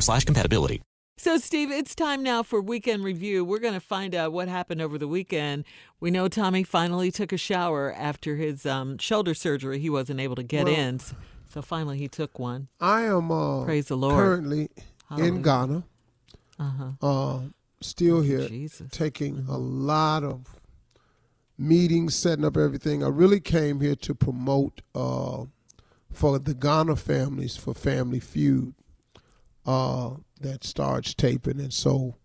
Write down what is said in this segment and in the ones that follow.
slash compatibility. So, Steve, it's time now for weekend review. We're going to find out what happened over the weekend. We know Tommy finally took a shower after his um, shoulder surgery. He wasn't able to get Well- in, so finally he took one. I am uh, Praise the Lord. currently Hallelujah. in Ghana, Uh-huh. uh, still here, Jesus. taking a lot of meetings, setting up everything. I really came here to promote uh, for the Ghana families for Family Feud uh, that starts taping, and so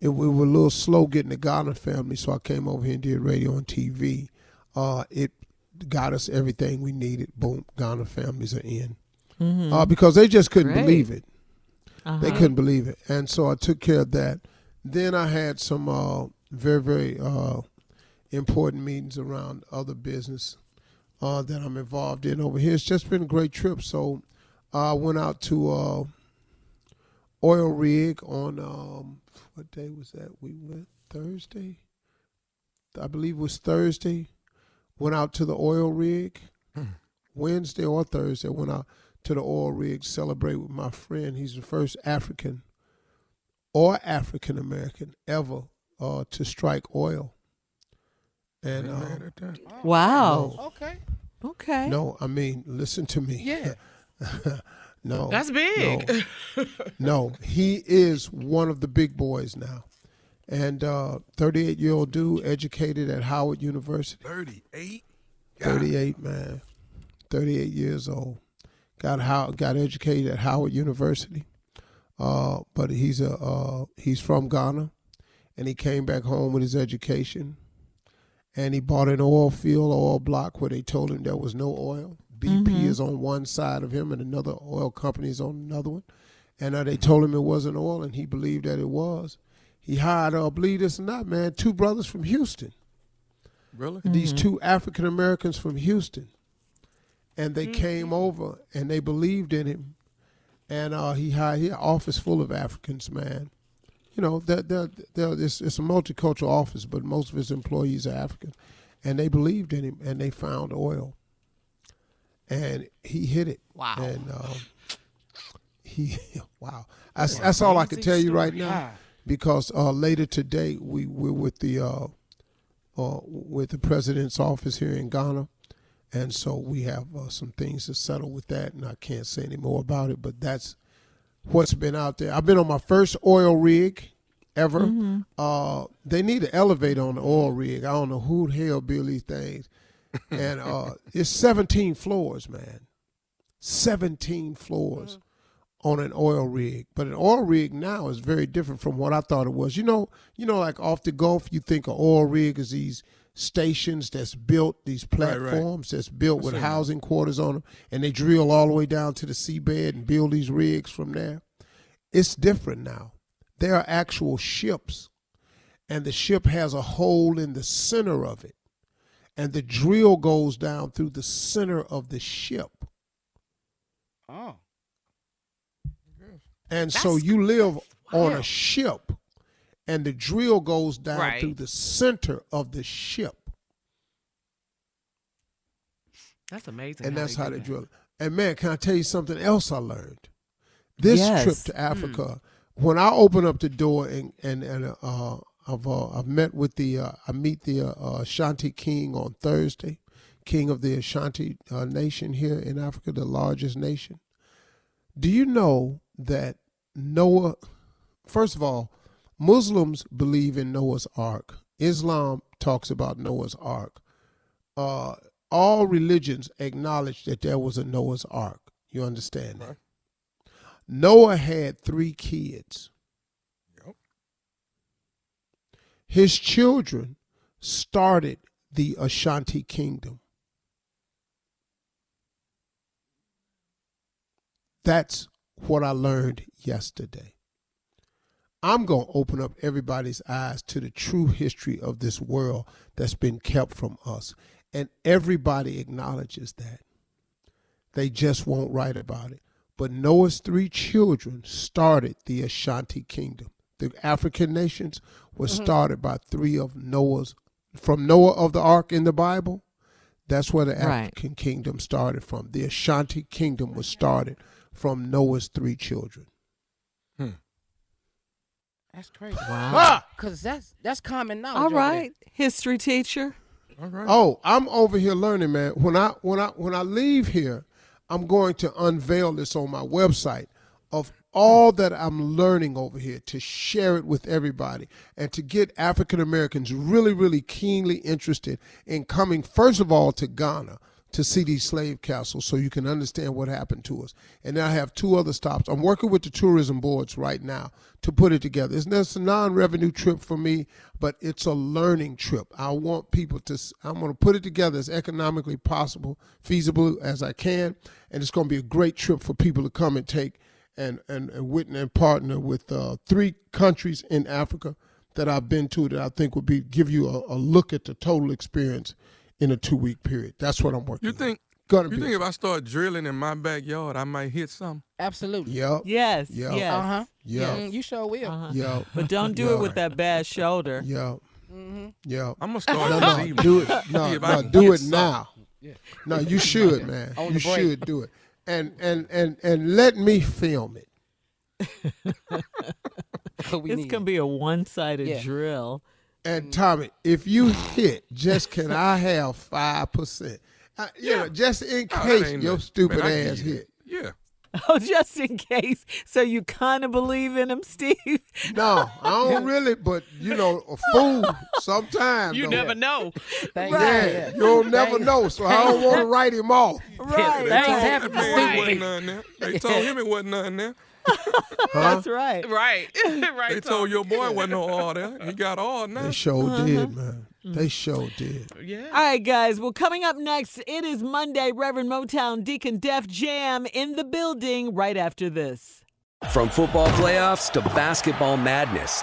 it, we were a little slow getting the Ghana family, so I came over here and did radio and TV. Uh, it got us everything we needed. Boom, Ghana families are in Mhm. uh, because they just couldn't Great. believe it. They Uh-huh. couldn't believe it, and so I took care of that. Then I had some uh, very, very uh, important meetings around other business uh, that I'm involved in over here. It's just been a great trip. So I went out to uh, Oil Rig on um, what day was that? We went Thursday. I believe it was Thursday. Went out to the oil rig. Wednesday or Thursday, went out to the oil rig celebrate with my friend. He's the first African or African American ever uh, to strike oil. And uh, Wow. no, Okay. Okay. no, I mean, listen to me. Yeah. no, That's big. No, no, he is one of the big boys now, and uh, 38 year old dude, educated at Howard University. 38? 38, man. 38 years old. Got how got educated at Howard University. Uh, but he's a uh, he's from Ghana and he came back home with his education and he bought an oil field oil block where they told him there was no oil. BP Mhm. is on one side of him and another oil company is on another one. And uh, they told him it wasn't oil and he believed that it was. He hired, uh, believe this or not, man, two brothers from Houston Really? these Mhm. two African Americans from Houston, and they Mm-hmm. came over and they believed in him, and uh, he had he an office full of Africans, man. You know, they're, they're, they're, it's, it's a multicultural office, but most of his employees are African, and they believed in him, and they found oil, and he hit it. Wow. And um, he Wow. That's, that's all I can tell you right now. Because uh, later today we we're with the uh, uh, with the president's office here in Ghana, and so we have uh, some things to settle with that, and I can't say any more about it. But that's what's been out there. I've been on my first oil rig ever. Mm-hmm. Uh, they need an elevator on the oil rig. I don't know who the hell built these things, and uh, it's 17 floors, man. 17 floors on an oil rig. But an oil rig now is very different from what I thought it was. You know, you know, like off the Gulf, you think an oil rig is these stations that's built, these Right, right. platforms that's built with that. housing quarters on them, and they drill all the way down to the seabed and build these rigs from there. It's different now. There are actual ships, and the ship has a hole in the center of it, and the drill goes down through the center of the ship. Oh. And so you live on a ship, and the drill goes down Right. through the center of the ship, That's amazing. and that's they how they that. drill. it. And man, can I tell you something else I learned? This Yes. trip to Africa, when I opened up the door and and and uh, I've uh, I've met with the uh, I meet the uh, uh, Ashanti King on Thursday, King of the Ashanti uh, nation here in Africa, the largest nation. Do you know that Noah? First of all, Muslims believe in Noah's Ark. Islam talks about Noah's Ark. Uh, all religions acknowledge that there was a Noah's Ark. You understand that? Noah had three kids. His children started the Ashanti kingdom. That's what I learned yesterday. I'm going to open up everybody's eyes to the true history of this world that's been kept from us. And everybody acknowledges that. They just won't write about it. But Noah's three children started the Ashanti kingdom. The African nations were mm-hmm. started by three of Noah's, from Noah of the ark in the Bible. That's where the Right. African kingdom started from. The Ashanti kingdom was started from Noah's three children. Hmm. That's crazy. Wow. Because that's that's common knowledge. All right, right, history teacher. All right. Oh, I'm over here learning, man. When I when I when I leave here, I'm going to unveil this on my website of all that I'm learning over here to share it with everybody and to get African Americans really, really keenly interested in coming, first of all, to Ghana to see these slave castles so you can understand what happened to us. And then I have two other stops. I'm working with the tourism boards right now to put it together. It's just a non-revenue trip for me, but it's a learning trip. I want people to, I'm going to put it together as economically possible, feasible as I can. And it's going to be a great trip for people to come and take and, and, and witness and partner with uh, three countries in Africa that I've been to that I think would be give you a, a look at the total experience in a two week period. That's what I'm working. You think? Gonna you be think if I start drilling in my backyard, I might hit something? Absolutely. Yep. Yes. Yeah. Yes. Uh huh. Yeah. Mm, you sure will. Uh-huh. Yep. But don't do it with that bad shoulder. Yep. Mm-hmm. Yep. I'm gonna start No, no, do it. No, See if I no, can do it something. now. No, you should, man. You should do it, and and and and let me film it. we This need can be a one-sided Yeah. drill. And mm. Tommy, if you hit, just can I have five percent? Uh, you know, just in Oh, case ain't your stupid Man, ass hit. that. Yeah. Oh, just in case. So you kind of believe in him, Steve? No, I don't really, but you know, a fool sometimes. You though. never know. Thank Yeah, yeah. you'll never Thank- know. So I don't want to write him off. right. Things That happen man for wasn't stupid nothing. They told him it wasn't nothing there. That's right. Right. right. They told your boy wasn't no all there. He got all now. They sure Uh-huh. did, man. Mm. They sure did. Yeah. All right, guys. Well, coming up next, it is Monday. Reverend Motown Deacon Def Jam in the building right after this. From football playoffs to basketball madness,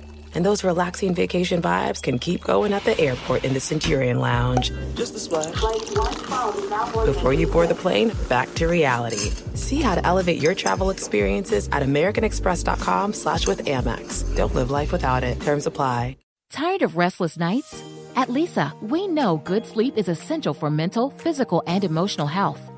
And those relaxing vacation vibes can keep going at the airport in the Centurion Lounge. Just a splash. Before you board the plane, back to reality. See how to elevate your travel experiences at americanexpress.com slash with Amex. Don't live life without it. Terms apply. Tired of restless nights? At Leesa, we know good sleep is essential for mental, physical, and emotional health.